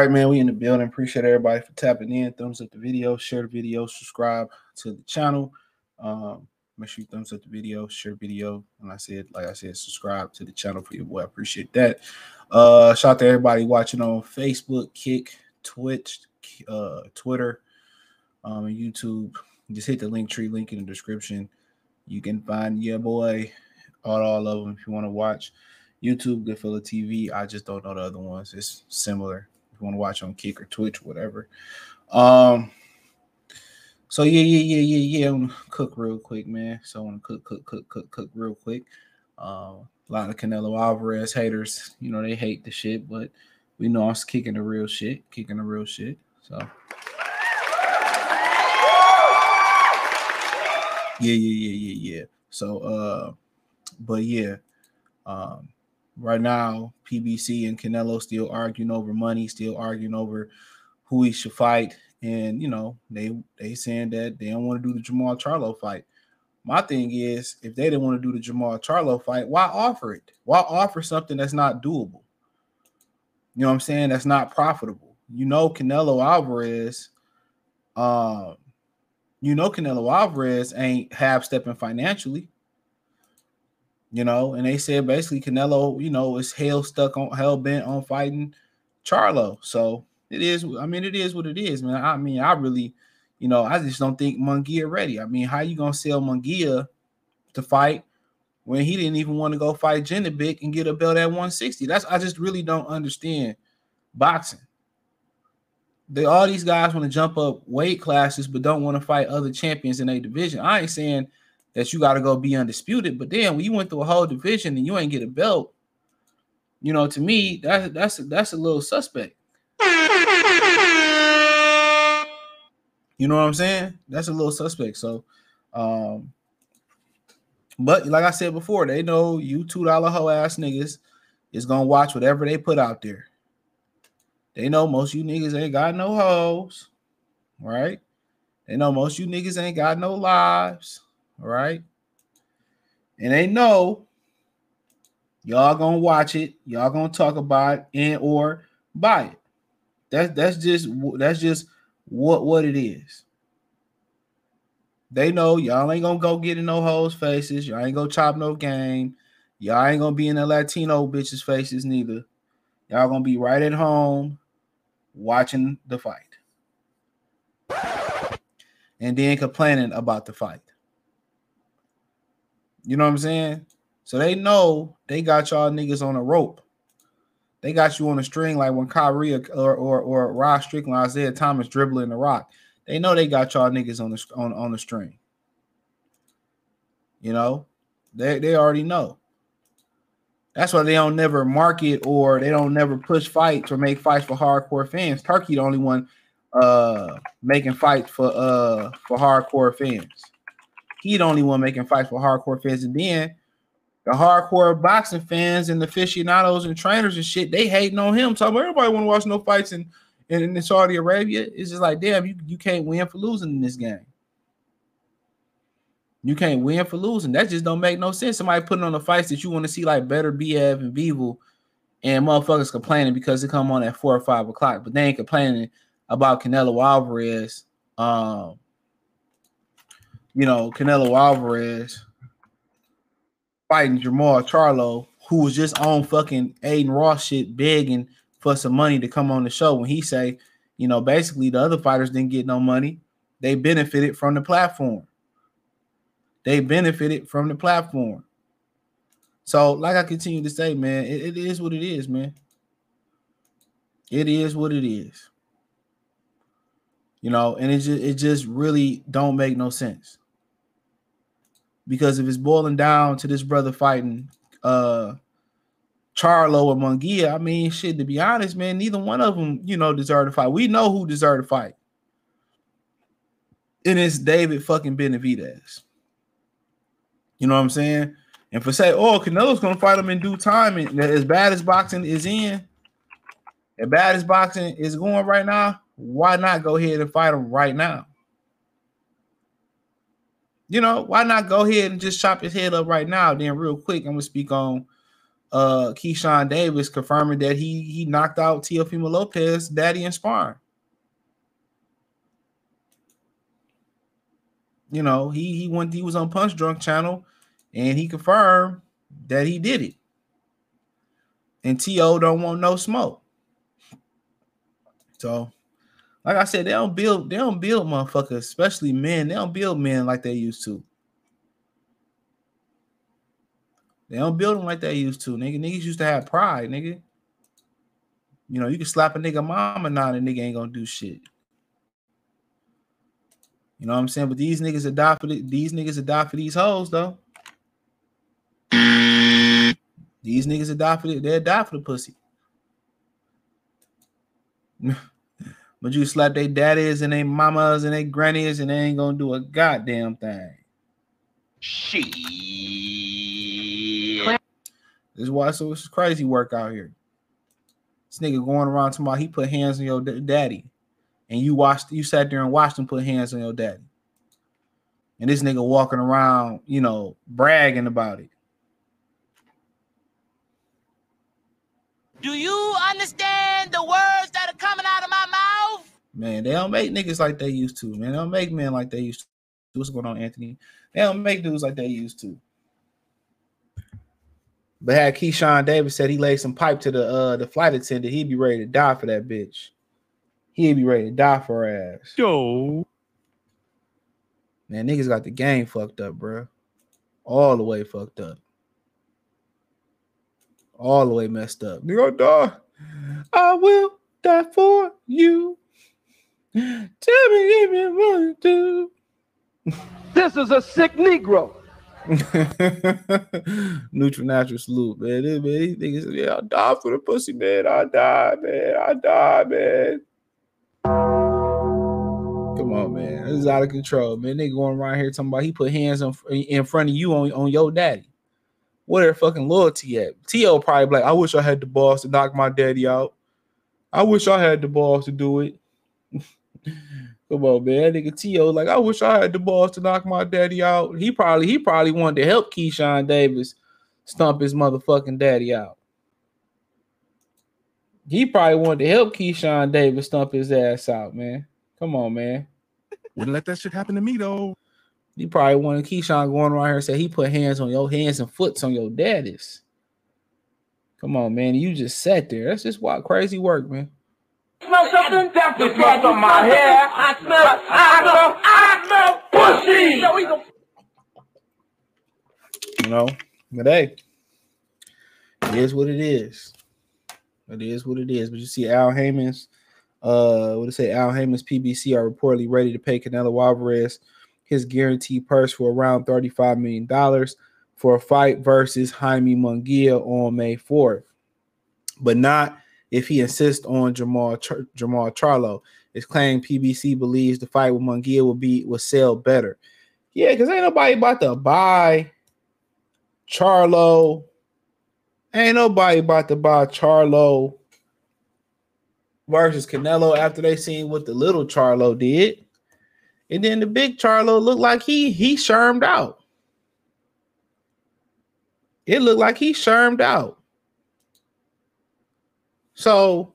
Right, man. We in the building. Appreciate everybody for tapping in. Thumbs up the video, share the video, subscribe to the channel. Um, make sure you thumbs up the video, share the video. And I said, like I said, subscribe to the channel for your boy. I appreciate that. Uh, shout out to everybody watching on Facebook, Kick, Twitch, uh, Twitter, um, and YouTube. Just hit the link tree link in the description. You can find your boy all, all of them if you want to watch. YouTube, Goodfella TV. I just don't know the other ones. It's similar. You want to watch on Kick or Twitch, or whatever. Um. So yeah, yeah, yeah, yeah, yeah. I'm gonna cook real quick, man. So I want to cook, cook, cook, cook, cook real quick. Um, a lot of Canelo Alvarez haters, you know, they hate the shit, but we know I'm kicking the real shit, kicking the real shit. So yeah, yeah, yeah, yeah, yeah. So uh, but yeah, um, right now PBC and Canelo still arguing over money, still arguing over who he should fight, and you know they they saying that they don't want to do the Jamal Charlo fight. My thing is, if they didn't want to do the Jamal Charlo fight, why offer it? Why offer something that's not doable? You know what I'm saying? That's not profitable. You know, Canelo Alvarez, um, you know, Canelo Alvarez ain't half stepping financially. You know, and they said basically Canelo, you know, is hell stuck on hell bent on fighting Charlo. So it is, I mean, it is what it is, man. I mean, I really, you know, I just don't think Munguia ready. I mean, how you gonna sell Munguia to fight when he didn't even want to go fight Janibek and get a belt at 160? That's I just really don't understand boxing. They all these guys want to jump up weight classes, but don't want to fight other champions in a division. I ain't saying that you got to go be undisputed, but then when you went through a whole division and you ain't get a belt, you know, to me, that's that's that's a little suspect. You know what I'm saying? That's a little suspect. So, um, but like I said before, they know you two dollar hoe ass niggas is gonna watch whatever they put out there. They know most you niggas ain't got no hoes, right? They know most you niggas ain't got no lives, right? And they know y'all gonna watch it, y'all gonna talk about it and or buy it. That's that's just that's just what what it is. They know y'all ain't gonna go get in no hoes faces. Y'all ain't gonna chop no game. Y'all ain't gonna be in the Latino bitches faces neither. Y'all gonna be right at home watching the fight. And then complaining about the fight. You know what I'm saying? So they know they got y'all niggas on a rope. They got you on a string like when Kyrie or or, or Rod Strickland, Isaiah Thomas dribbling the rock. They know they got y'all niggas on the on, on the string. You know, they they already know. That's why they don't never market or they don't never push fights or make fights for hardcore fans. Turki the only one uh making fights for uh for hardcore fans. He the only one making fights for hardcore fans, and then the hardcore boxing fans and the aficionados and trainers and shit, they hating on him. So everybody want to watch no fights in, in, in Saudi Arabia. It's just like, damn, you, you can't win for losing in this game. You can't win for losing. That just don't make no sense. Somebody putting on the fights that you want to see like Beterbiev and Bivol and motherfuckers complaining because they come on at four or five o'clock, but they ain't complaining about Canelo Alvarez. Um, you know, Canelo Alvarez fighting Jamal Charlo, who was just on fucking Adin Ross shit begging for some money to come on the show when he say, you know, basically the other fighters didn't get no money. They benefited from the platform. They benefited from the platform. So, like I continue to say, man, it, it is what it is, man. It is what it is. You know, and it just it just really don't make no sense because if it's boiling down to this brother fighting uh Charlo or Munguia, I mean, shit, to be honest, man, neither one of them, you know, deserve to fight. We know who deserve to fight. And it's David fucking Benavidez. You know what I'm saying? And for say, oh, Canelo's gonna fight him in due time, and as bad as boxing is in, as bad as boxing is going right now, why not go ahead and fight him right now? You know, why not go ahead and just chop his head up right now? Then, real quick, I'm gonna speak on uh Keyshawn Davis confirming that he he knocked out Teofimo Lopez, daddy and sparring. You know, he he went he was on Punch Drunk channel and he confirmed that he did it. And T.O. don't want no smoke. So, like I said, they don't build, they don't build motherfuckers, especially men. They don't build men like they used to. They don't build them like they used to. Nigga, niggas used to have pride, nigga. You know, you can slap a nigga mama and nigga ain't gonna do shit. You know what I'm saying? But these niggas are die for the, these niggas for these hoes though. These niggas are die for the, they're die for the pussy. but you slap their daddies and their mamas and their grannies and they ain't gonna do a goddamn thing. Shit. This is why so it's crazy work out here. This nigga going around tomorrow, he put hands on your daddy, and you watched, you sat there and watched him put hands on your daddy. And this nigga walking around, you know, bragging about it. Do you understand the words that are coming out of my mouth? Man, they don't make niggas like they used to, man. They don't make men like they used to. What's going on, Anthony? They don't make dudes like they used to. But had Keyshawn Davis said he laid some pipe to the uh the flight attendant, he'd be ready to die for that bitch. He'd be ready to die for her ass. Yo. Man, niggas got the game fucked up, bro. All the way fucked up. All the way messed up. Nigga, die. I will die for you. Tell me if you want to. This is a sick Negro. Neutral natural salute, man. This, man, these niggas, yeah, I die for the pussy, man. I die, man. I die, man. Come on, man. This is out of control, man. They going around here talking about he put hands on in front of you on, on your daddy. Where their fucking loyalty at? T.O. probably like, I wish I had the balls to knock my daddy out. I wish I had the balls to do it. Come on, man. That Nigga T.O. like, I wish I had the balls to knock my daddy out. He probably he probably wanted to help Keyshawn Davis stump his motherfucking daddy out. He probably wanted to help Keyshawn Davis stump his ass out, man. Come on, man. Wouldn't let that shit happen to me though. He probably wanted Keyshawn going around here and say he put hands on your hands and foots on your daddies. Come on, man. You just sat there. That's just what crazy work, man smell something? Definitely smell something my hair. I smell, I smell, I smell pussy. You know, but hey, it is what it is. It is what it is. But you see, Al Haymon's, uh, what to say? Al Haymon's PBC are reportedly ready to pay Canelo Alvarez his guaranteed purse for around $35 million for a fight versus Jaime Munguia on May 4th, but not if he insists on Jamal Char- Jermall Charlo. It's claimed PBC believes the fight with Munguia will be will sell better. Yeah, because ain't nobody about to buy Charlo. Ain't nobody about to buy Charlo versus Canelo after they seen what the little Charlo did. And then the big Charlo looked like he he shermed out. It looked like he shermed out. So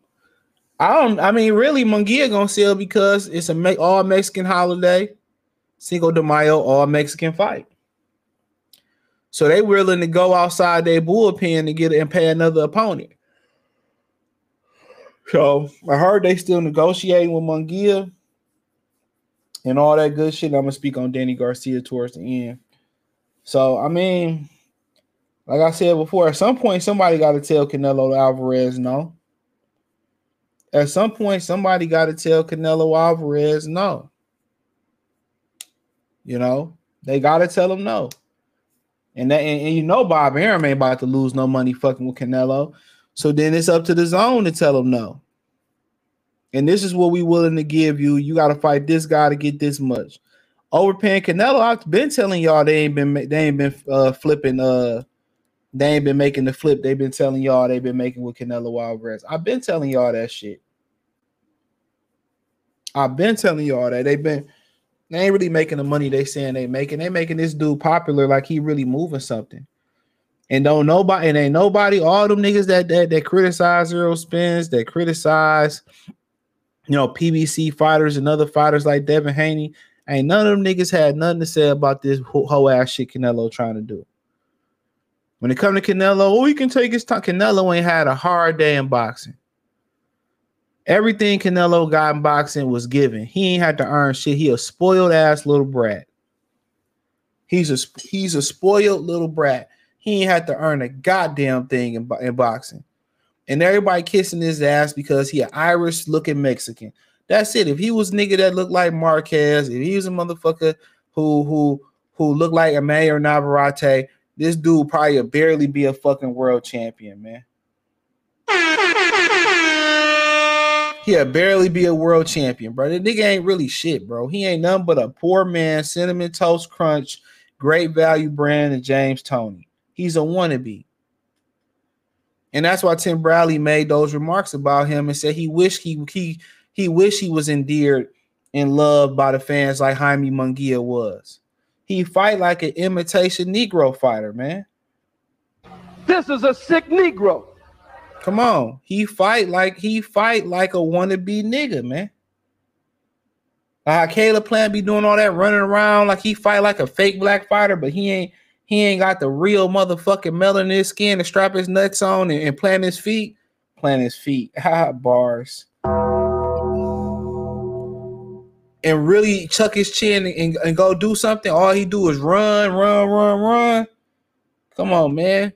I don't. I mean, really, Munguia gonna sell because it's a all Mexican holiday, Cinco de Mayo, all Mexican fight. So they willing to go outside their bullpen to get and pay another opponent. So I heard they still negotiating with Munguia and all that good shit. I'm gonna speak on Danny Garcia towards the end. So I mean, like I said before, at some point somebody got to tell Canelo Alvarez no. At some point, somebody got to tell Canelo Alvarez no. You know, they got to tell him no. And that, and, and, you know, Bob Arum ain't about to lose no money fucking with Canelo. So then it's up to the zone to tell him no. And this is what we willing to give you. You got to fight this guy to get this much. Overpaying Canelo, I've been telling y'all they ain't been they ain't been uh, flipping uh they ain't been making the flip. They've been telling y'all they've been making with Canelo Alvarez. I've been telling y'all that shit. I've been telling y'all that they've been they ain't really making the money they saying they making. They making this dude popular like he really moving something. And don't nobody and ain't nobody, all them niggas that that, that criticize zero spins, that criticize, you know, PBC fighters and other fighters like Devin Haney. Ain't none of them niggas had nothing to say about this whole, ass shit Canelo trying to do. When it come to Canelo, oh, he can take his time. Canelo ain't had a hard day in boxing. Everything Canelo got in boxing was given. He ain't had to earn shit. He a spoiled ass little brat. He's a he's a spoiled little brat. He ain't had to earn a goddamn thing in, in boxing. And everybody kissing his ass because he an Irish looking Mexican. That's it. If he was nigga that looked like Marquez, if he was a motherfucker who who who looked like a Mayor Navarrete, this dude probably barely be a fucking world champion, man. He'll barely be a world champion, bro. The nigga ain't really shit, bro. He ain't nothing but a poor man, cinnamon toast crunch, great value brand, and James Toney. He's a wannabe. And that's why Tim Bradley made those remarks about him and said he wished he he he wished he was endeared and loved by the fans like Jaime Munguia was. He fight like an imitation Negro fighter, man. This is a sick Negro. Come on, he fight like he fight like a wannabe nigga, man. Like Caleb Plant be doing all that running around like he fight like a fake black fighter, but he ain't he ain't got the real motherfucking melanin in his skin to strap his nuts on and, and plant his feet. Plant his feet. Ha ah, bars. And really chuck his chin and, and go do something. All he do is run, run, run, run. Come on, man.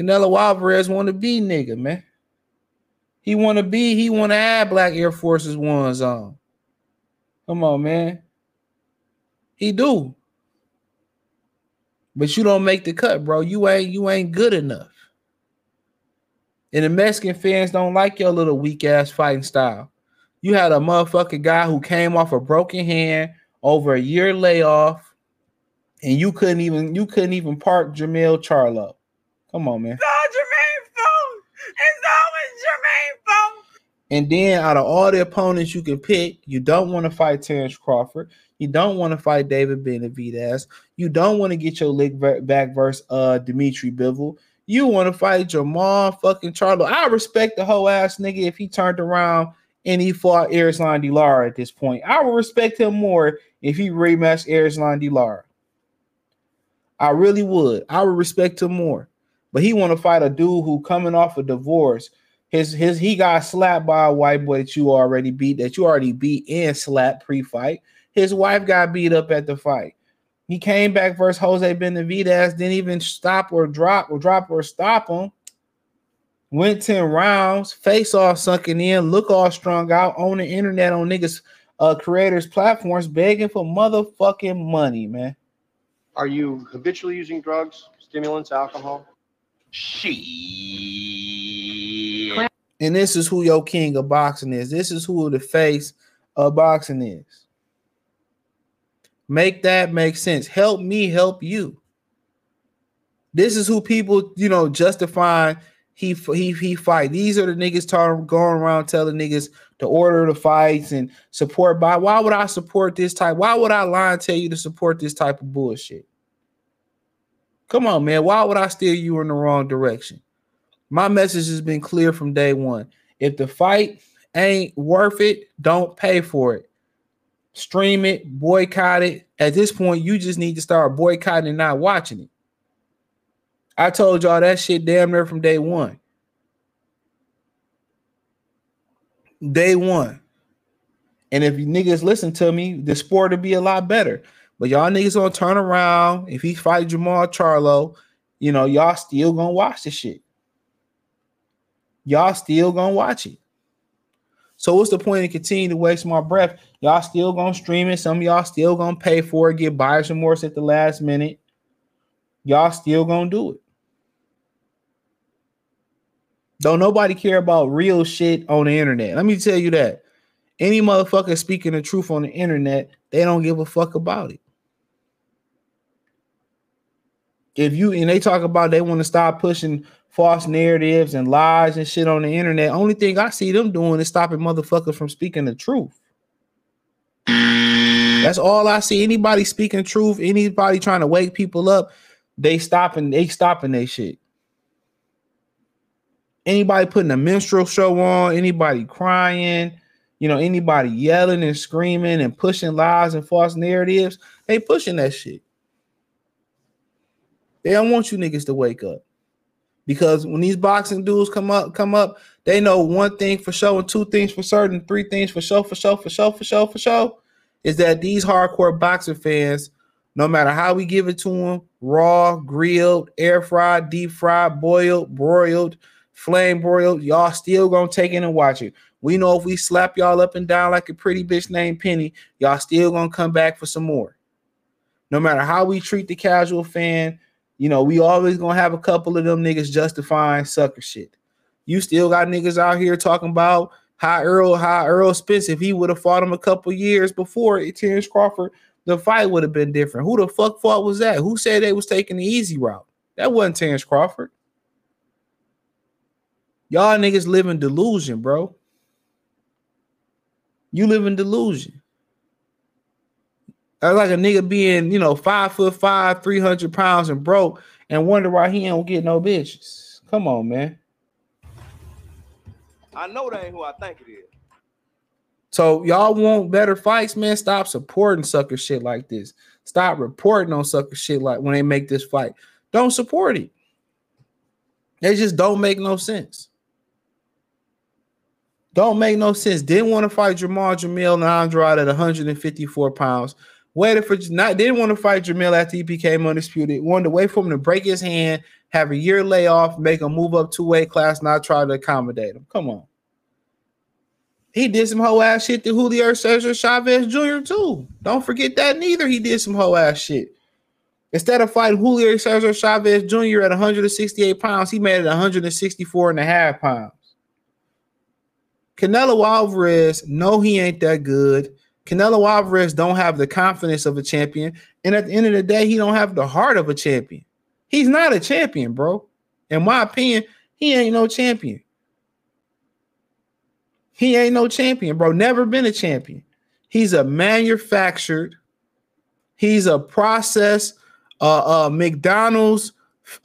Canelo Alvarez want to be nigga, man. He want to be, he want to add black Air Forces ones on. Come on, man. He do. But you don't make the cut, bro. You ain't you ain't good enough. And the Mexican fans don't like your little weak ass fighting style. You had a motherfucking guy who came off a broken hand over a year layoff, and you couldn't even you couldn't even park Jamil Charlo. Come on, man. It's all Jermaine phone. It's always Jermaine phone. And then out of all the opponents you can pick, you don't want to fight Terrence Crawford. You don't want to fight David Benavidez. You don't want to get your lick back versus uh Dimitri Bivol. You want to fight Jamal fucking Charlo. I respect the whole ass nigga if he turned around and he fought Erislandy Lara at this point. I would respect him more if he rematched Erislandy Lara. I really would. I would respect him more. But he want to fight a dude who coming off a divorce. His his he got slapped by a white boy that you already beat, that you already beat and slapped pre-fight. His wife got beat up at the fight. He came back versus Jose Benavidez, didn't even stop or drop or drop or stop him. Went 10 rounds, face all sunken in, look all strung out on the internet on niggas uh creators platforms begging for motherfucking money, man. Are you habitually using drugs, stimulants, alcohol? Shit. And this is who your king of boxing is. This is who the face of boxing is. Make that make sense. Help me help you. This is who people, you know, justifying he he he fight. These are the niggas talking going around telling niggas to order the fights and support by. Why would I support this type? Why would I lie and tell you to support this type of bullshit? Come on, man. Why would I steer you in the wrong direction? My message has been clear from day one. If the fight ain't worth it, don't pay for it. Stream it, boycott it. At this point, you just need to start boycotting and not watching it. I told y'all that shit damn near from day one. Day one. And if you niggas listen to me, the sport would be a lot better. But y'all niggas gonna turn around. If he fight Jamal Charlo, you know, y'all still gonna watch the shit. Y'all still gonna watch it. So what's the point of continuing to waste my breath? Y'all still gonna stream it. Some y'all still gonna pay for it, get buyer's remorse at the last minute. Y'all still gonna do it. Don't nobody care about real shit on the internet. Let me tell you that. Any motherfucker speaking the truth on the internet, they don't give a fuck about it. If you and they talk about they want to stop pushing false narratives and lies and shit on the internet, only thing I see them doing is stopping motherfuckers from speaking the truth. That's all I see. Anybody speaking truth, anybody trying to wake people up, they stopping they stopping they shit. Anybody putting a minstrel show on, anybody crying, you know, anybody yelling and screaming and pushing lies and false narratives, they pushing that shit. They don't want you niggas to wake up. Because when these boxing dudes come up, come up, they know one thing for sure and two things for certain, three things for sure, for sure, for sure, for sure, for sure, is that these hardcore boxing fans, no matter how we give it to them, raw, grilled, air fried, deep fried, boiled, broiled, flame broiled, y'all still gonna take it and watch it. We know if we slap y'all up and down like a pretty bitch named Penny, y'all still gonna come back for some more. No matter how we treat the casual fan, you know, we always gonna have a couple of them niggas justifying sucker shit. You still got niggas out here talking about how Errol, how Errol Spence, if he would have fought him a couple years before Terrence Crawford, the fight would have been different. Who the fuck fought was that? Who said they was taking the easy route? That wasn't Terrence Crawford. Y'all niggas live in delusion, bro. You live in delusion. That's like a nigga being, you know, five foot five, 300 pounds and broke and wonder why he don't get no bitches. Come on, man. I know that ain't who I think it is. So y'all want better fights, man. Stop supporting sucker shit like this. Stop reporting on sucker shit like when they make this fight. Don't support it. They just don't make no sense. Don't make no sense. Didn't want to fight Jamal Jamil and Andrade at 154 pounds. Waited for not didn't want to fight Jamil after he became undisputed. Wanted to wait for him to break his hand, have a year layoff, make him move up two weight class, not try to accommodate him. Come on. He did some whole ass shit to Julio Cesar Chavez Jr. too. Don't forget that neither. He did some whole ass shit. Instead of fighting Julio Cesar Chavez Jr. at 168 pounds, he made it 164 and a half pounds. Canelo Alvarez, no, he ain't that good. Canelo Alvarez don't have the confidence of a champion, and at the end of the day, he don't have the heart of a champion. He's not a champion, bro. In my opinion, he ain't no champion. He ain't no champion, bro. Never been a champion. He's a manufactured. He's a process. Uh, uh, McDonald's,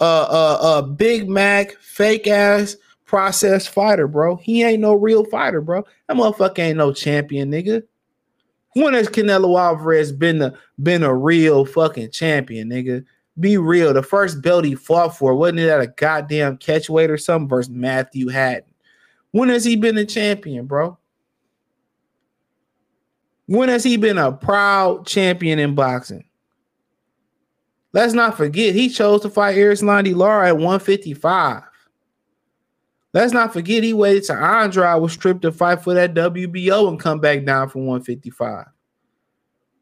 uh, uh, uh, Big Mac, fake ass processed fighter, bro. He ain't no real fighter, bro. That motherfucker ain't no champion, nigga. When has Canelo Alvarez been a been a real fucking champion, nigga? Be real. The first belt he fought for wasn't it at a goddamn catch weight or something versus Matthew Hatton. When has he been a champion, bro? When has he been a proud champion in boxing? Let's not forget he chose to fight Erislandy Lara at 155. Let's not forget he waited till Andrade was stripped to fight for that WBO and come back down from 155.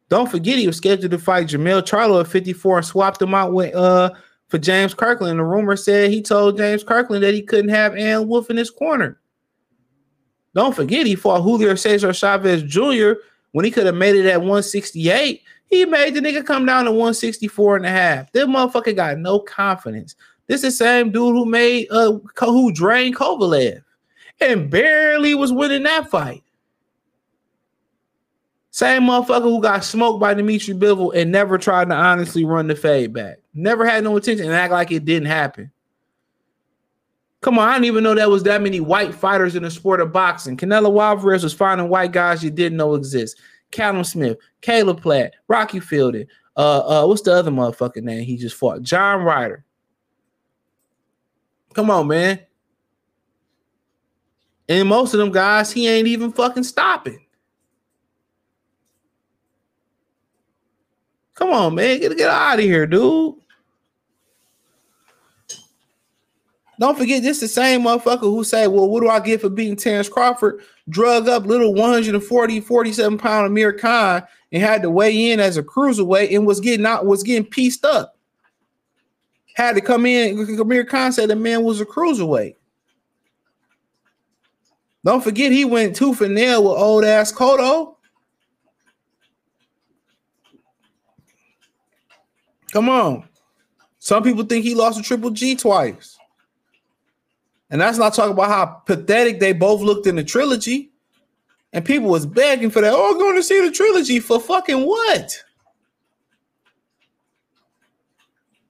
Don't forget he was scheduled to fight Jermell Charlo at 54 and swapped him out with uh for James Kirkland. The rumor said he told James Kirkland that he couldn't have Ann Wolfe in his corner. Don't forget he fought Julio Cesar Chavez Jr. when he could have made it at 168. He made the nigga come down to 164 and a half. That motherfucker got no confidence. This is the same dude who made uh who drained Kovalev and barely was winning that fight. Same motherfucker who got smoked by Dimitri Bivol and never tried to honestly run the fade back. Never had no intention and act like it didn't happen. Come on, I didn't even know there was that many white fighters in the sport of boxing. Canelo Alvarez was finding white guys you didn't know exist. Callum Smith, Caleb Plant, Rocky Fielding. Uh, uh, what's the other motherfucking name he just fought? John Ryder. Come on, man. And most of them guys, he ain't even fucking stopping. Come on, man. Get, get out of here, dude. Don't forget, this the same motherfucker who say, Well, what do I get for beating Terrence Crawford? Drug up little 140, 47 pound Amir Khan and had to weigh in as a cruiserweight and was getting out, was getting pieced up. Had to come in. Amir Khan said the man was a cruiserweight. Don't forget, he went tooth and nail with old ass Cotto. Come on. Some people think he lost a triple G twice. And that's not talking about how pathetic they both looked in the trilogy. And people was begging for that. Oh, going to see the trilogy for fucking what?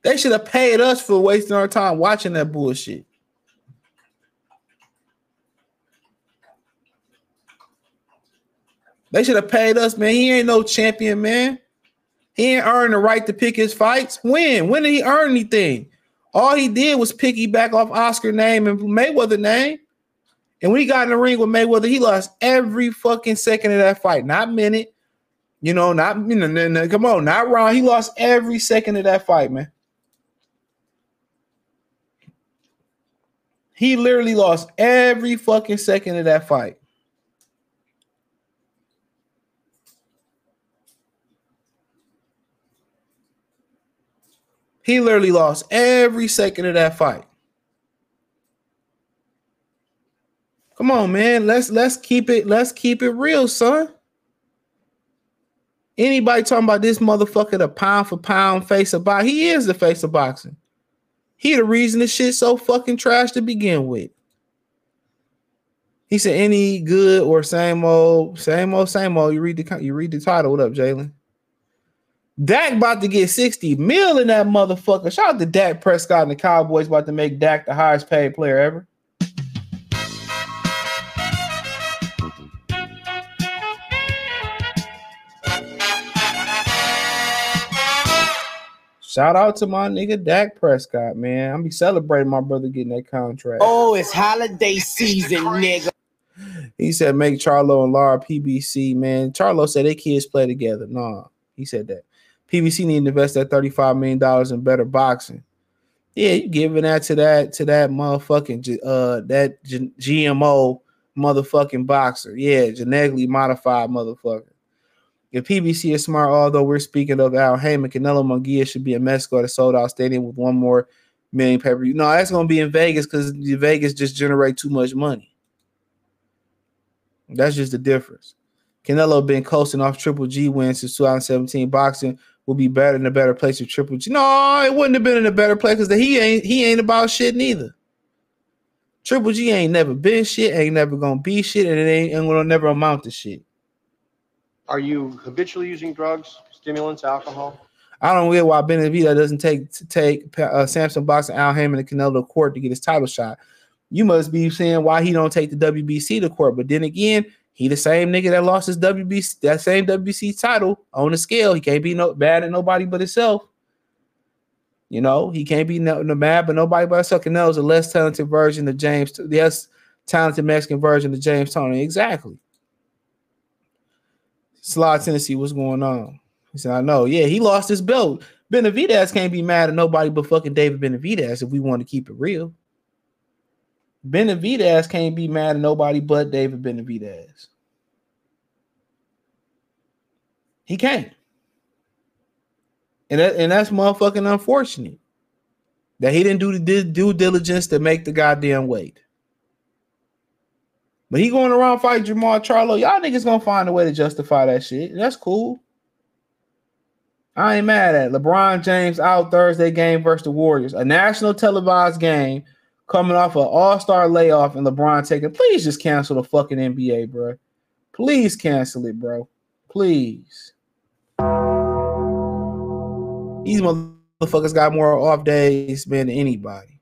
They should have paid us for wasting our time watching that bullshit. They should have paid us, man. He ain't no champion, man. He ain't earned the right to pick his fights. When? When did he earn anything? All he did was piggyback off Oscar name and Mayweather name. And when he got in the ring with Mayweather, he lost every fucking second of that fight. Not minute, you know, not you know, no, no, come on, not round. He lost every second of that fight, man. He literally lost every fucking second of that fight. He literally lost every second of that fight. Come on, man. Let's let's keep it let's keep it real, son. Anybody talking about this motherfucker the pound for pound face of boxing? He is the face of boxing. He the reason this shit so fucking trash to begin with. He said any good or same old, same old, same old. You read the you read the title. What up, Jalen? Dak about to get 60 mil in that motherfucker. Shout out to Dak Prescott and the Cowboys about to make Dak the highest paid player ever. Shout out to my nigga Dak Prescott, man. I'm be celebrating my brother getting that contract. Oh, it's holiday season, nigga. He said make Charlo and Lara PBC, man. Charlo said they kids play together. Nah, he said that. PBC need to invest that $35 million in better boxing. Yeah, you giving that to that to that motherfucking uh that G- GMO motherfucking boxer. Yeah, genetically modified motherfucker. If PBC is smart, although we're speaking of Al Haymon, Canelo Munguia should be in Mexico at a sold out stadium with one more million pay per view. No, that's gonna be in Vegas because Vegas just generate too much money. That's just the difference. Canelo been coasting off Triple G wins since 2017. Boxing will be better in a better place with Triple G. No, it wouldn't have been in a better place because he ain't he ain't about shit neither. Triple G ain't never been shit, ain't never gonna be shit, and it ain't, ain't gonna never amount to shit. Are you habitually using drugs, stimulants, alcohol? I don't get why Benavidez doesn't take to take uh, Sampson Boxing, Al Haymon, and Canelo to court to get his title shot. You must be saying why he don't take the WBC to court. But then again, he the same nigga that lost his WBC that same WBC title on the scale. He can't be no bad at nobody but himself. You know, he can't be no, no mad but nobody but himself. Canelo's a less talented version of James, less talented Mexican version of James Toney. Exactly. Slide Tennessee, what's going on? He said, I know. Yeah, he lost his belt. Benavidez can't be mad at nobody but fucking David Benavidez if we want to keep it real. Benavidez can't be mad at nobody but David Benavidez. He can't. And, that, and that's motherfucking unfortunate that he didn't do the due diligence to make the goddamn weight. But he going around fight Jamal Charlo. Y'all niggas gonna find a way to justify that shit. That's cool. I ain't mad at it. LeBron James out Thursday game versus the Warriors, a national televised game coming off an all-star layoff, and LeBron taking. Please just cancel the fucking NBA, bro. Please cancel it, bro. Please. These motherfuckers got more off days, than anybody.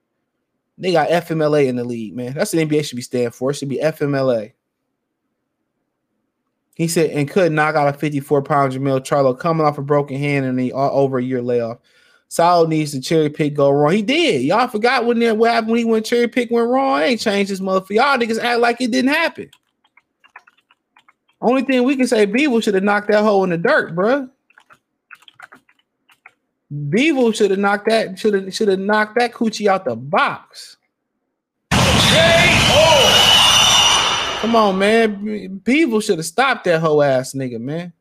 They got FMLA in the league, man. That's what the NBA should be standing for. It should be FMLA. He said, and could knock out a 54 pound Jamil Charlo coming off a broken hand and he uh, over a year layoff. Saul needs to cherry pick go wrong. He did. Y'all forgot when that what happened when he went cherry pick went wrong. Ain't changed his motherfucker. Y'all niggas act like it didn't happen. Only thing we can say, Beaver should have knocked that hole in the dirt, bruh. Beaver should have knocked that, should have should have knocked that coochie out the box. J-O. Come on, man. Beaver should have stopped that whole ass nigga, man.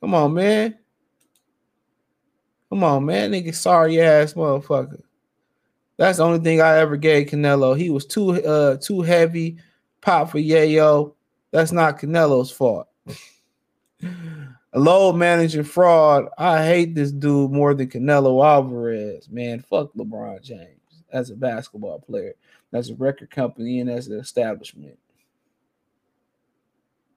Come on, man. Come on, man. Nigga, sorry ass motherfucker. That's the only thing I ever gave Canelo. He was too uh too heavy. Pop for Yayo. That's not Canelo's fault. A low managing fraud. I hate this dude more than Canelo Alvarez. Man, fuck LeBron James as a basketball player, as a record company, and as an establishment.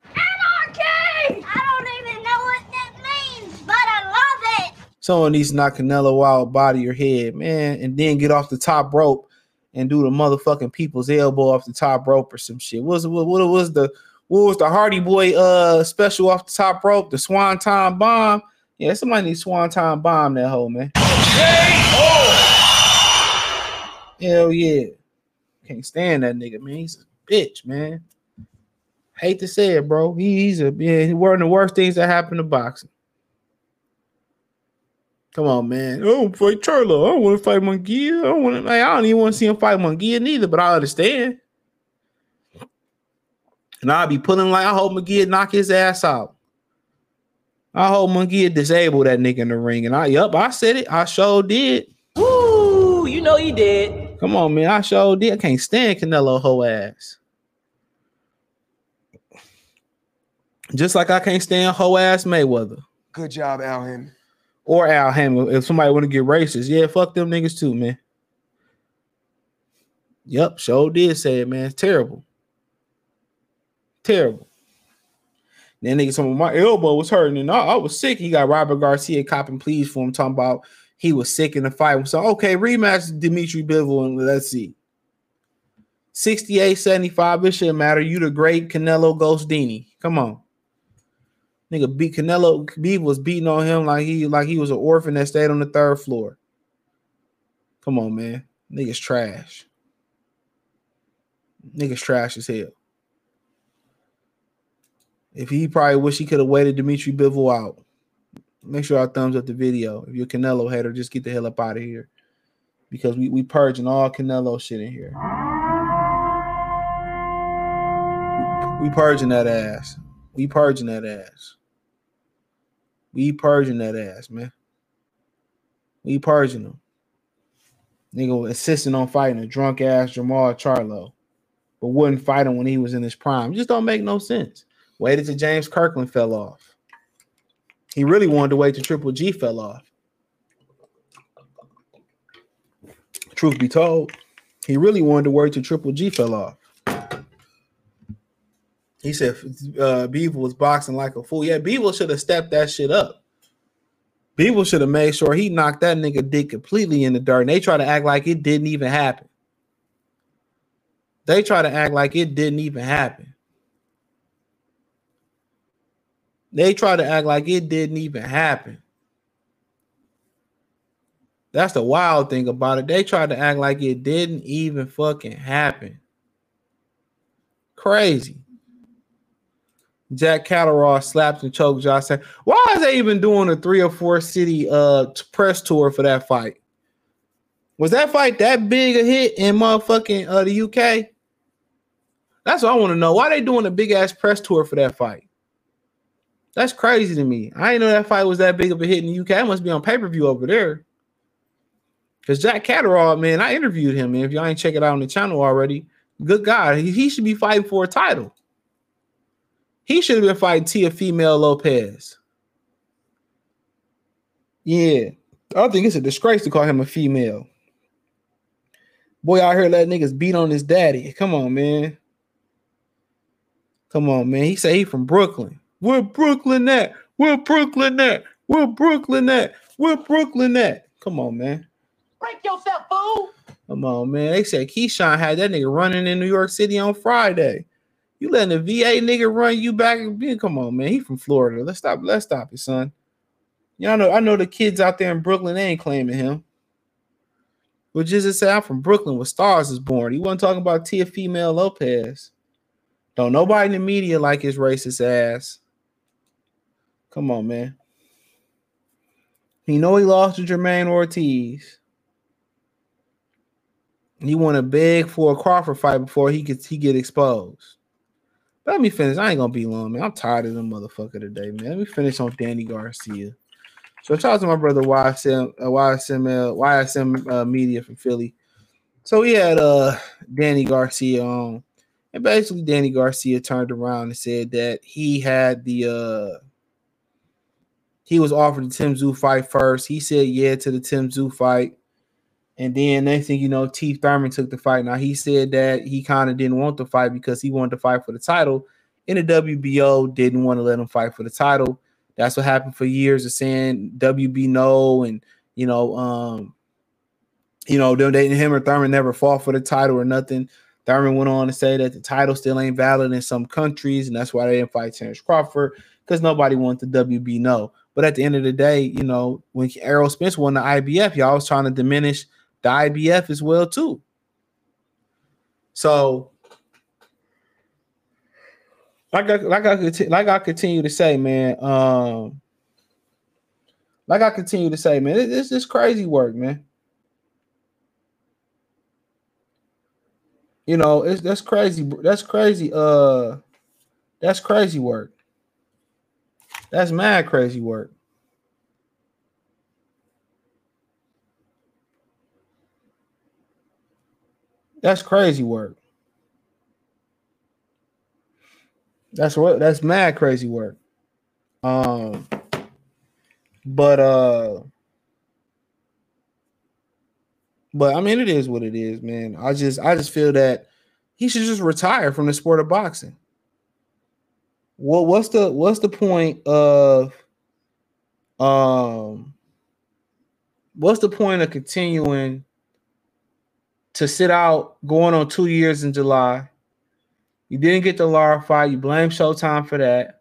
Anarchy! I don't even know what that means, but I love it. Someone needs to knock Canelo out, body or head, man, and then get off the top rope and do the motherfucking people's elbow off the top rope or some shit. What was what, what was the what was the Hardy Boy uh special off the top rope? The Swanton bomb. Yeah, somebody needs Swanton bomb that hole, man. Hell yeah. Can't stand that nigga, man. He's a bitch, man. Hate to say it, bro. He, he's a yeah, one of the worst things that happened to boxing. Come on, man. I don't fight Charlo. I don't want to fight Munguia. I don't want to. Like, I don't even want to see him fight Munguia neither. But I understand. And I'll be pulling like I hope McGee knock his ass out. I hope Munguia disable that nigga in the ring. And I, yup, I said it. I sure did. Woo, you know you did. Come on, man. I sure did. I can't stand Canelo whole ass. Just like I can't stand whole ass Mayweather Good job, Al Haymon. or Al Haymon. If somebody want to get racist, yeah, fuck them niggas too, man. Yep, sure did say it, man. It's terrible. Terrible. Then nigga told me my elbow was hurting and I, I was sick. He got Robert Garcia copping pleas for him, talking about he was sick in the fight. So okay, rematch Dimitri Bivol and let's see. 68 75. It shouldn't matter. You the great Canelo Ghostini. Come on. Nigga beat Canelo Beef was beating on him like he like he was an orphan that stayed on the third floor. Come on, man. Niggas trash. Niggas trash as hell. If he probably wish he could have waited Dimitri Bivol out. Make sure I thumbs up the video. If you're Canelo hater, just get the hell up out of here. Because we, we purging all Canelo shit in here. We purging that ass. We purging that ass. We purging that ass, man. We purging them. Nigga insisting on fighting a drunk ass Jamal Charlo, but wouldn't fight him when he was in his prime. Just don't make no sense. Waited till James Kirkland fell off. He really wanted to wait till Triple G fell off. Truth be told, he really wanted to wait till Triple G fell off. He said uh, Beaver was boxing like a fool. Yeah, Beaver should have stepped that shit up. Beaver should have made sure he knocked that nigga dick completely in the dirt. And they try to act like it didn't even happen. They try to act like it didn't even happen. They try to act like it didn't even happen. That's the wild thing about it. They tried to act like it didn't even fucking happen. Crazy. Jack Catterall slaps and chokes Josh. Said, Why is they even doing a three or four city uh press tour for that fight? Was that fight that big a hit in motherfucking uh the UK? That's what I want to know. Why they doing a big ass press tour for that fight? That's crazy to me. I didn't know that fight was that big of a hit in the UK. It must be on pay per view over there. Because Jack Catterall, man, I interviewed him. Man, if y'all ain't check it out on the channel already, good God, He, he should be fighting for a title. He should have been fighting Tia Female Lopez. Yeah. I think it's a disgrace to call him a female. Boy, out here letting niggas beat on his daddy. Come on, man. Come on, man. He say he from Brooklyn. Where Brooklyn at? Where Brooklyn at? Where Brooklyn at? Where Brooklyn at? Come on, man. Break yourself, fool. Come on, man. They said Keyshawn had that nigga running in New York City on Friday. You letting the VA nigga run you back? Come on, man. He from Florida. Let's stop. Let's stop it, son. Y'all know. I know the kids out there in Brooklyn. They ain't claiming him. But to say, I'm from Brooklyn, where Stars is born. He wasn't talking about Tia Female Lopez. Don't nobody in the media like his racist ass. Come on, man. He know he lost to Jamaine Ortiz. He want to beg for a Crawford fight before he gets he get exposed. Let me finish. I ain't gonna be long, man. I'm tired of them motherfucker today, man. Let me finish on Danny Garcia. So shout out to my brother YSM, uh, YSM, YSM uh, Media from Philly. So he had uh Danny Garcia on, and basically Danny Garcia turned around and said that he had the uh he was offered the Tim Tszyu fight first. He said yeah to the Tim Tszyu fight. And then next thing you know, T Thurman took the fight. Now he said that he kind of didn't want the fight because he wanted to fight for the title. And the WBO didn't want to let him fight for the title. That's what happened for years of saying WB no, and you know, um, you know, they him or Thurman never fought for the title or nothing. Thurman went on to say that the title still ain't valid in some countries, and that's why they didn't fight Terrence Crawford because nobody wanted the WB no. But at the end of the day, you know, when Errol Spence won the IBF, y'all was trying to diminish the IBF as well too. So, like I like I like I continue to say, man. Um, like I continue to say, man, this is crazy work, man. You know, it's that's crazy. That's crazy. Uh, that's crazy work. That's mad crazy work. That's crazy work. That's what that's mad crazy work. Um but uh but I mean it is what it is, man. I just I just feel that he should just retire from the sport of boxing. What what's the what's the point of um what's the point of continuing to sit out going on two years in July. You didn't get the Lara fight. You blame Showtime for that.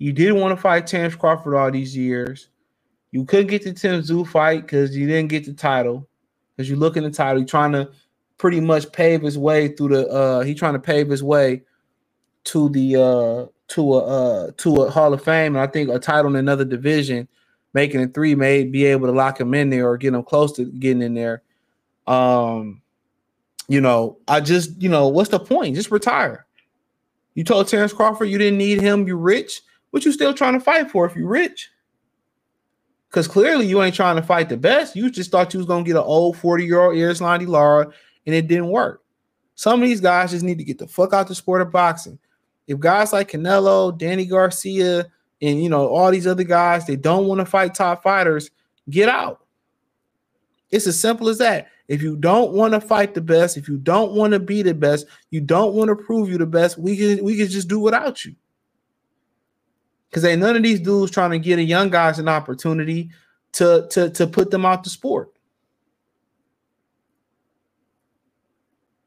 You didn't want to fight Terrence Crawford all these years. You couldn't get the Tim Tszyu fight because you didn't get the title. Because you look in the title, you're trying to pretty much pave his way through the uh he's trying to pave his way to the uh to a uh to a Hall of Fame. And I think a title in another division, making it three may be able to lock him in there or get him close to getting in there. Um you know, I just, you know, what's the point? Just retire. You told Terrence Crawford you didn't need him, You're rich. What you still trying to fight for if you rich? Because clearly you ain't trying to fight the best. You just thought you was gonna get an old 40-year-old Erislandy Lara, and it didn't work. Some of these guys just need to get the fuck out the sport of boxing. If guys like Canelo, Danny Garcia, and you know, all these other guys, they don't want to fight top fighters, get out. It's as simple as that. If you don't want to fight the best, if you don't want to be the best, you don't want to prove you the best, we can we can just do without you. Because ain't none of these dudes trying to get a young guys an opportunity to, to, to put them out the sport.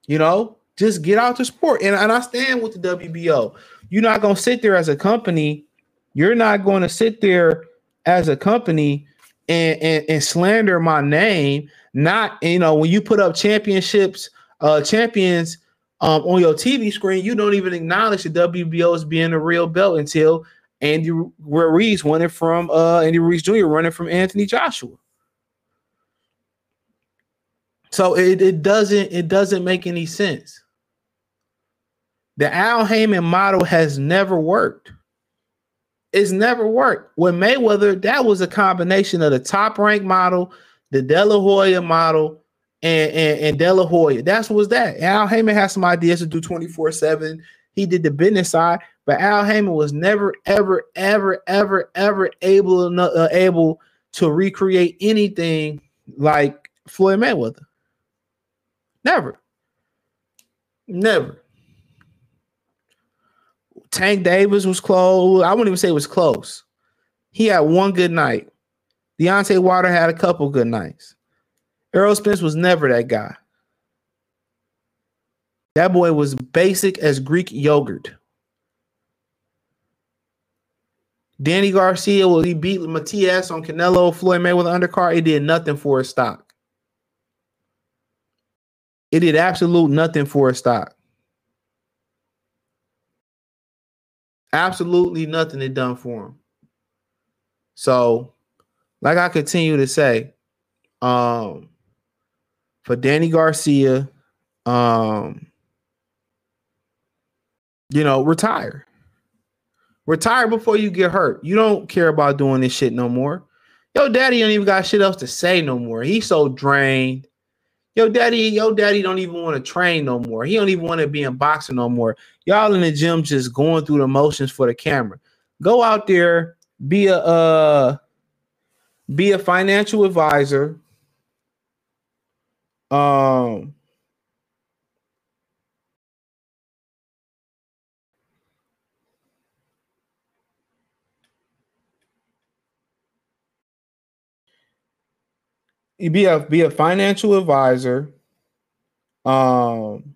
You know, just get out the sport. And, and I stand with the WBO. You're not gonna sit there as a company, you're not going to sit there as a company and, and, and slander my name not you know when you put up championships, uh, champions um, on your TV screen, you don't even acknowledge the WBO as being a real belt until Andy Ruiz won it from uh, Andy Ruiz Jr. running from Anthony Joshua. So it, it doesn't it doesn't make any sense. The Al Haymon model has never worked. It's never worked. With Mayweather, that was a combination of the top rank model the De La Hoya model, and, and, and De. That's what was that. Al Haymon had some ideas to do 24 7. He did the business side, but Al Haymon was never, ever, ever, ever, ever able, uh, able to recreate anything like Floyd Mayweather. Never. Never. Tank Davis was close. I wouldn't even say it was close. He had one good night. Deontay Wilder had a couple good nights. Errol Spence was never that guy. That boy was basic as Greek yogurt. Danny Garcia, well, he beat Matthysse on Canelo, Floyd Mayweather undercard. It did nothing for his stock. It did absolute nothing for his stock. Absolutely nothing it done for him. So like I continue to say, um, for Danny Garcia, um, you know, retire. Retire before you get hurt. You don't care about doing this shit no more. Yo, daddy don't even got shit else to say no more. He's so drained. Yo, daddy, yo, daddy don't even want to train no more. He don't even want to be in boxing no more. Y'all in the gym just going through the motions for the camera. Go out there, be a uh be a financial advisor. Um, you be a be a financial advisor. Um,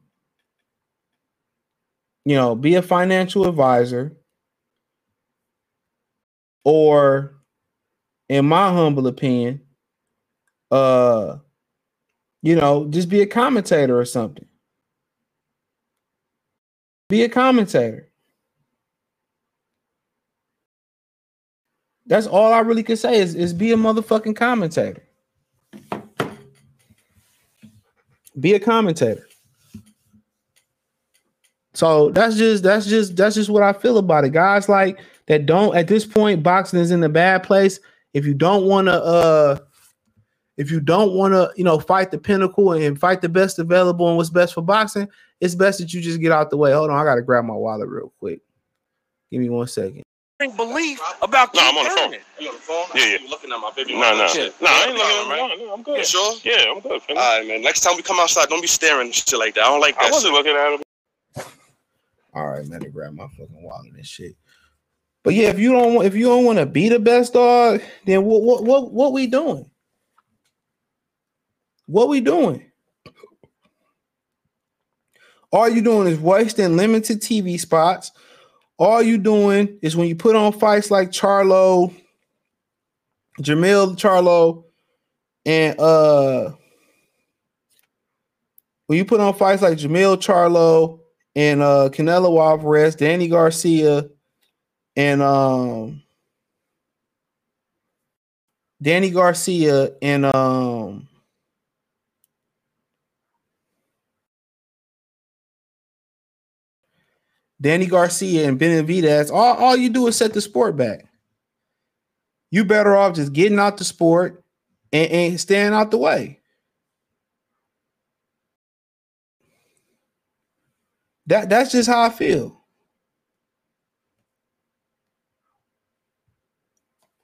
you know, be a financial advisor, or, in my humble opinion, uh, you know, just be a commentator or something. Be a commentator. That's all I really could say is, is be a motherfucking commentator. Be a commentator. So that's just that's just that's just what I feel about it. Guys like that don't at this point boxing is in a bad place. If you don't want to uh if you don't want to, you know, fight the pinnacle and fight the best available and what's best for boxing, it's best that you just get out the way. Hold on, I gotta grab my wallet real quick. Give me one second. Belief about No, keep I'm on the phone. earning. You on the phone? Yeah, yeah. You looking at my baby? No, mama no, no. I ain't No looking problem, at no, no, I'm good. You sure? Yeah, I'm good. Finn. All right, man. Next time we come outside, don't be staring and shit like that. I don't like that. I that. wasn't shit. looking at him. All right, man, to grab my fucking wallet and shit. But yeah, if you don't want if you don't want to be the best dog, then what what what what we doing? What we doing? All you doing is wasting limited TV spots. All you doing is when you put on fights like Charlo, Jermell Charlo, and uh when you put on fights like Jermell Charlo and uh Canelo Alvarez, Danny Garcia, and um Danny Garcia and um Danny Garcia and Benavidez, all, all you do is set the sport back. You better off just getting out the sport and, and staying out the way. That that's just how I feel.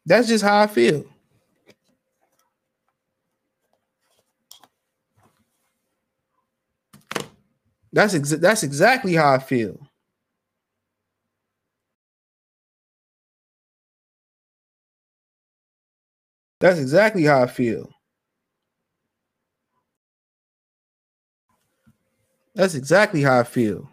That's just how I feel. That's exa- that's exactly how I feel. That's exactly how I feel. That's exactly how I feel.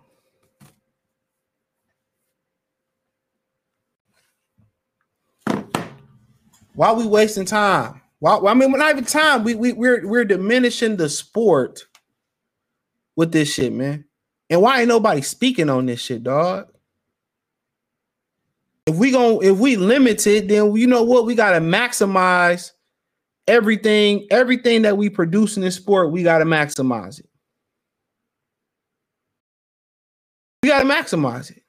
Why are we wasting time? Why, I mean, not even time. We we we're we're diminishing the sport with this shit, man. And why ain't nobody speaking on this shit, dog? If we going if we limit it, then you know what? We gotta maximize everything, everything that we produce in this sport. We gotta maximize it. We gotta maximize it.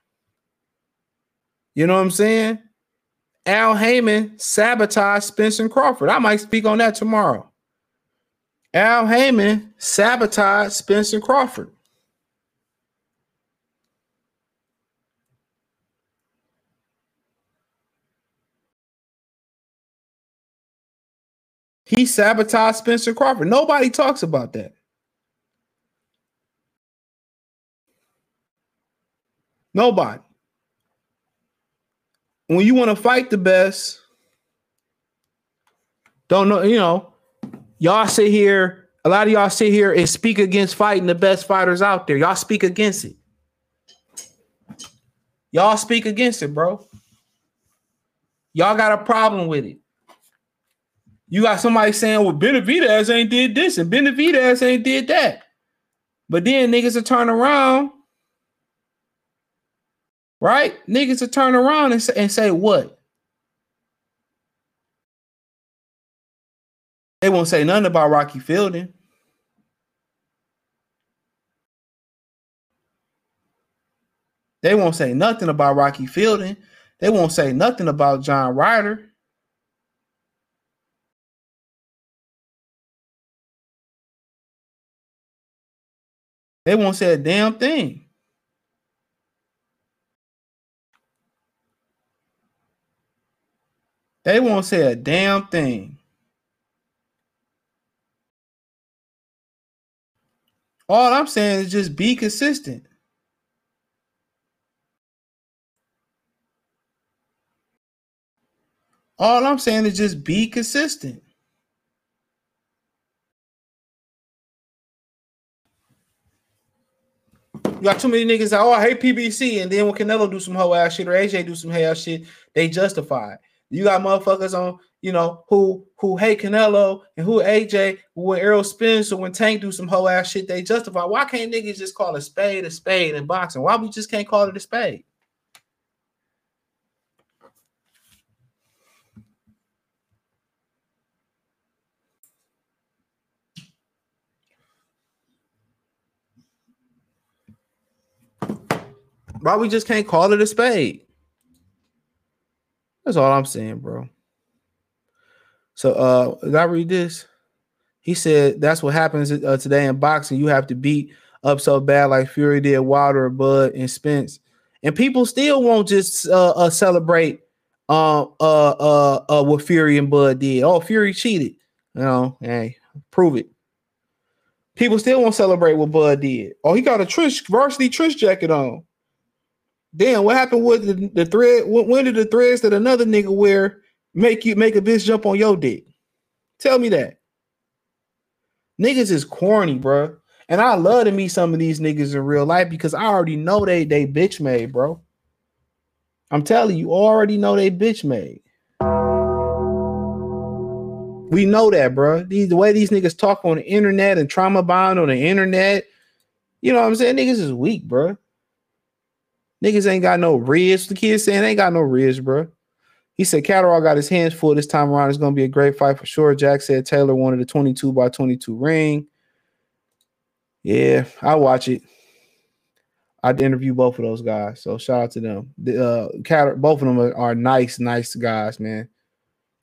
You know what I'm saying? Al Haymon sabotaged Spencer Crawford. I might speak on that tomorrow. Al Haymon sabotaged Spencer Crawford. He sabotaged Spencer Crawford. Nobody talks about that. Nobody. When you want to fight the best, don't know, you know, y'all sit here, a lot of y'all sit here and speak against fighting the best fighters out there. Y'all speak against it. Y'all speak against it, bro. Y'all got a problem with it. You got somebody saying, well, Benavidez ain't did this and Benavidez ain't did that. But then niggas will turn around, right? Niggas will turn around and say, and say what? They won't say nothing about Rocky Fielding. They won't say nothing about Rocky Fielding. They won't say nothing about John Ryder. They won't say a damn thing. They won't say a damn thing. All I'm saying is just be consistent. All I'm saying is just be consistent. Got too many niggas oh I hate PBC, and then when Canelo do some hoe ass shit or AJ do some hell shit, they justify. it. You got motherfuckers on, you know, who who hate Canelo and who AJ, when Errol Spence or when Tank do some hoe ass shit, they justify. Why can't niggas just call a spade a spade in boxing? Why we just can't call it a spade? Why we just can't call it a spade? That's all I'm saying, bro. So, uh, did I read this? He said that's what happens uh, today in boxing. You have to beat up so bad like Fury did Wilder, Bud, and Spence, and people still won't just uh, uh celebrate uh, uh uh uh what Fury and Bud did. Oh, Fury cheated. You know, hey, prove it. People still won't celebrate what Bud did. Oh, he got a Trish varsity Trish jacket on. Damn, what happened with the, the thread? When, did the threads that another nigga wear make you make a bitch jump on your dick? Tell me that. Niggas is corny, bro. And I love to meet some of these niggas in real life because I already know they they bitch made, bro. I'm telling you, already know they bitch made. We know that, bro. These, the way these niggas talk on the internet and trauma bond on the internet, you know what I'm saying? Niggas is weak, bro. Niggas ain't got no ribs. The kid saying ain't got no ribs, bro. He said Catterall got his hands full this time around. It's gonna be a great fight for sure. Jack said Taylor wanted a 22 by 22 ring. Yeah, I watch it. I'd interview both of those guys. So shout out to them. The uh Catter, both of them are, are nice, nice guys, man.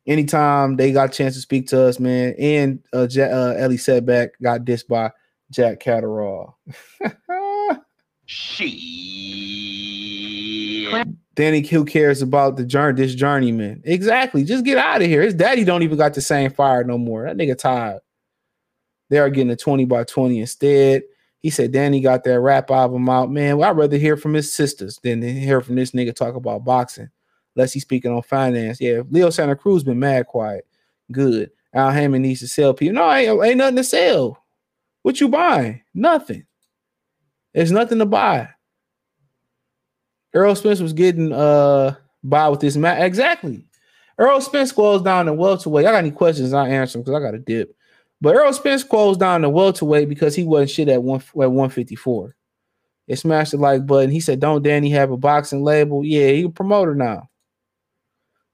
Anytime they got a chance to speak to us, man. And uh, Ja- uh Ellie Setback got dissed by Jack Catterall. Danny, who cares about the journey? This journeyman, exactly. Just get out of here. His daddy don't even got the same fire no more. That nigga tired. They are getting a twenty by twenty instead. He said Danny got that rap album out. Man, well, I'd rather hear from his sisters than hear from this nigga talk about boxing. Unless he's speaking on finance. Yeah, Leo Santa Cruz been mad quiet. Good. Al Haymon needs to sell people. No, ain't, ain't nothing to sell. What you buying? Nothing. There's nothing to buy. Errol Spence was getting uh by with this match. Exactly. Errol Spence goes down to welterweight. I got any questions? I answer them because I got a dip. But Errol Spence goes down to welterweight because he wasn't shit at one at 154. It smashed the like button. He said, Don't Danny have a boxing label? Yeah, he a promoter now.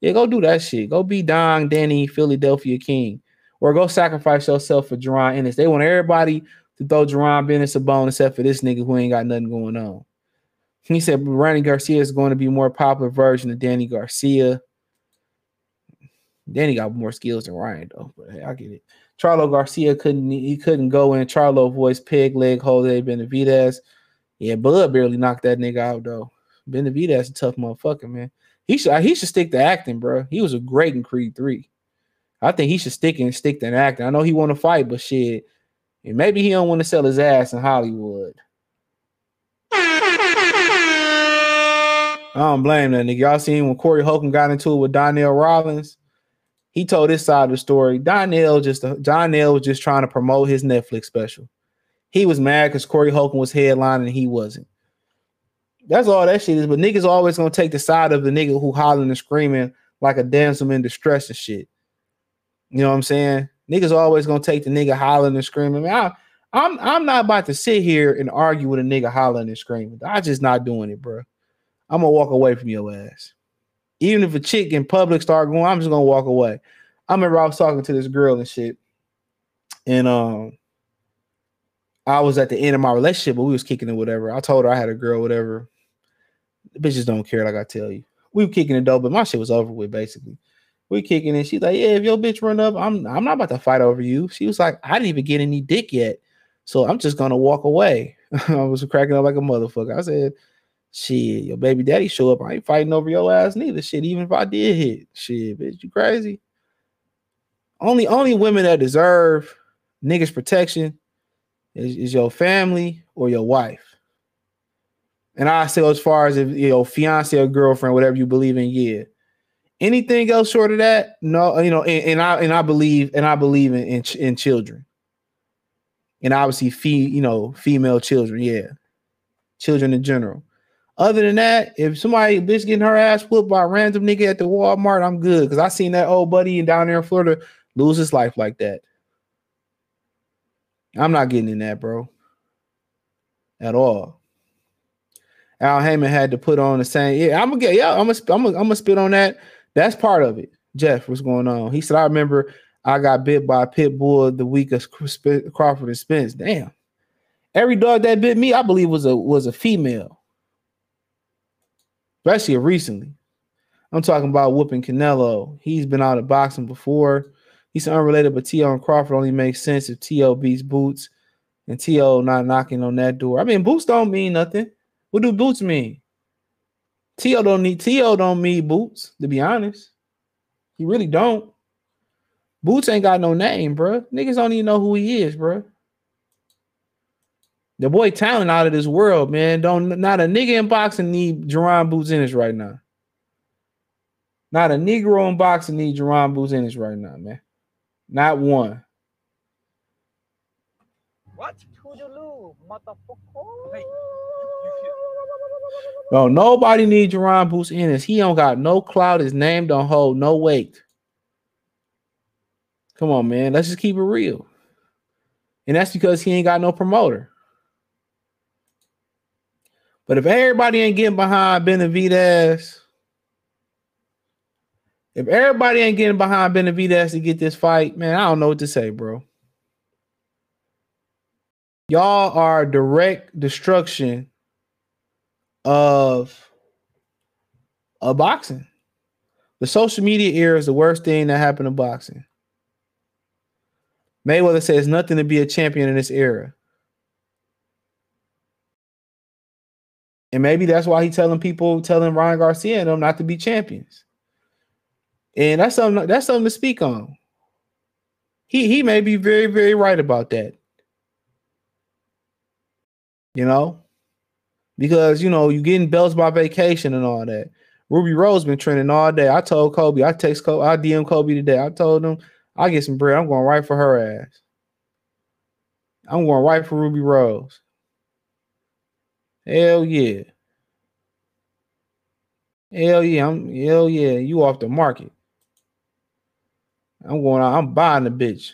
Yeah, go do that shit. Go be Don Danny, Philadelphia King. Or go sacrifice yourself for Jaron Ennis. They want everybody to throw Jerron Bennett a bone except for this nigga who ain't got nothing going on. He said Randy Garcia is going to be a more popular version of Danny Garcia. Danny got more skills than Ryan though, but hey, I get it. Charlo Garcia couldn't he couldn't go in. Charlo voice pig leg Jose Benavidez. Yeah, Bud barely knocked that nigga out though. Benavidez a tough motherfucker, man. He should he should stick to acting, bro. He was a great in Creed 3. I think he should stick and stick to acting. I know he want to fight, but shit, and maybe he don't want to sell his ass in Hollywood. I don't blame that nigga. Y'all seen when Corey Holcomb got into it with Donnell Rawlings? He told his side of the story. Donnell just Donnell was just trying to promote his Netflix special. He was mad because Corey Holcomb was headlining and he wasn't. That's all that shit is. But niggas always gonna take the side of the nigga who hollering and screaming like a damsel in distress and shit. You know what I'm saying? Niggas always gonna take the nigga hollering and screaming. I, I'm I'm not about to sit here and argue with a nigga hollering and screaming. I just not doing it, bro. I'm gonna walk away from your ass. Even if a chick in public start going, I'm just gonna walk away. I remember I was talking to this girl and shit, and um, I was at the end of my relationship, but we was kicking it, whatever. I told her I had a girl, whatever. The bitches don't care, like I tell you. We were kicking it though, but my shit was over with basically. We kicking it. She's like, Yeah, if your bitch run up, I'm I'm not about to fight over you. She was like, I didn't even get any dick yet. So I'm just gonna walk away. I was cracking up like a motherfucker. I said, Shit, your baby daddy show up. I ain't fighting over your ass neither. Shit, even if I did hit. Shit, bitch, you crazy? Only only women that deserve niggas protection is, is your family or your wife. And I say as far as if you know, fiance or girlfriend, whatever you believe in, yeah. Anything else short of that, no, uh, you know, and, and I and I believe and I believe in in, in children, and obviously, fe- you know, female children, yeah. children in general. Other than that, if somebody bitch getting her ass whooped by a random nigga at the Walmart, I'm good because I seen that old buddy down there in Florida lose his life like that. I'm not getting in that, bro. At all. Al Haymon had to put on the same. Yeah, I'm gonna get. Yeah, I'm gonna. I'm gonna. I'm gonna spit on that. That's part of it. Jeff, what's going on? He said, I remember I got bit by a pit bull the week of Crawford and Spence. Damn. Every dog that bit me, I believe, was a was a female. Especially recently. I'm talking about whooping Canelo. He's been out of boxing before. He's unrelated, but T.O. and Crawford only makes sense if T.O. beats Boots and T.O. not knocking on that door. I mean, Boots don't mean nothing. What do Boots mean? T.O. don't need T.O. don't need Boots, to be honest. He really don't. Boots ain't got no name, bro. Niggas don't even know who he is, bro. The boy talent out of this world, man. Don't not a nigga in boxing need Jaron Boots Ennis right now. Not a Negro in boxing need Jaron Boots Ennis right now, man. Not one. What? Toodaloo, motherfucker. No, nobody need Jaron Boots Ennis. He don't got no clout. His name don't hold no weight. Come on, man. Let's just keep it real. And that's because he ain't got no promoter. But if everybody ain't getting behind Benavidez, if everybody ain't getting behind Benavidez to get this fight, man, I don't know what to say, bro. Y'all are direct destruction of a boxing. The social media era is the worst thing that happened to boxing. Mayweather says nothing to be a champion in this era. And maybe that's why he's telling people, telling Ryan Garcia and them not to be champions. And that's something that's something to speak on. He he may be very, very right about that. You know, because you know, you getting belts by vacation and all that. Ruby Rose been training all day. I told Kobe, I text Kobe, I DM Kobe today. I told him I get some bread. I'm going right for her ass. I'm going right for Ruby Rose. Hell yeah. Hell yeah. I'm hell yeah. You off the market. I'm going out. I'm buying the bitch.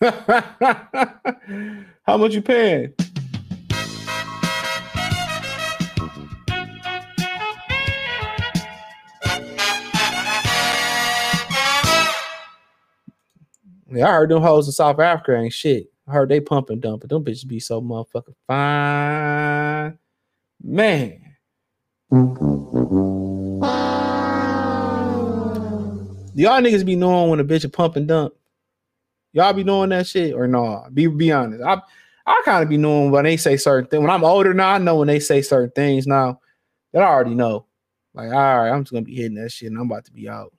How much you paying? Yeah, I heard them hoes in South Africa ain't shit. I heard they pumping dumping. Them bitches be so motherfucking fine. Man. Y'all niggas be knowing when a bitch a pump and dump. Y'all be knowing that shit or no? Nah? Be be honest. I I kind of be knowing when they say certain things. When I'm older now, I know when they say certain things now that I already know. Like, all right, I'm just gonna be hitting that shit and I'm about to be out.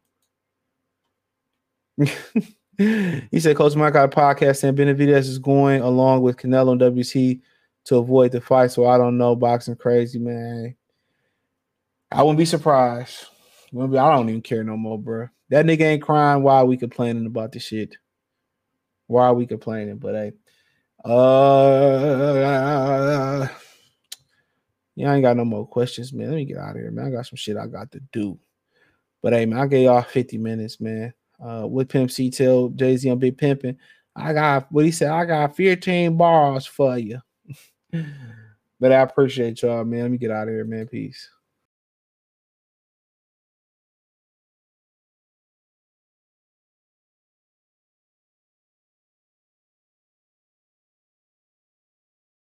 he said Coach Mike got a podcast saying Benavidez is going along with Canelo and WC to avoid the fight. So I don't know. Boxing crazy, man. I wouldn't be surprised. I don't even care no more, bro. That nigga ain't crying. Why are we complaining about the shit? Why are we complaining? But hey, uh, yeah, I ain't got no more questions, man. Let me get out of here, man. I got some shit I got to do. But hey, man, I gave y'all 50 minutes, man uh, with Pimp C tell Jay Z on Big Pimpin'. I got what he said. I got 15 bars for you. but I appreciate y'all, man. Let me get out of here, man. Peace.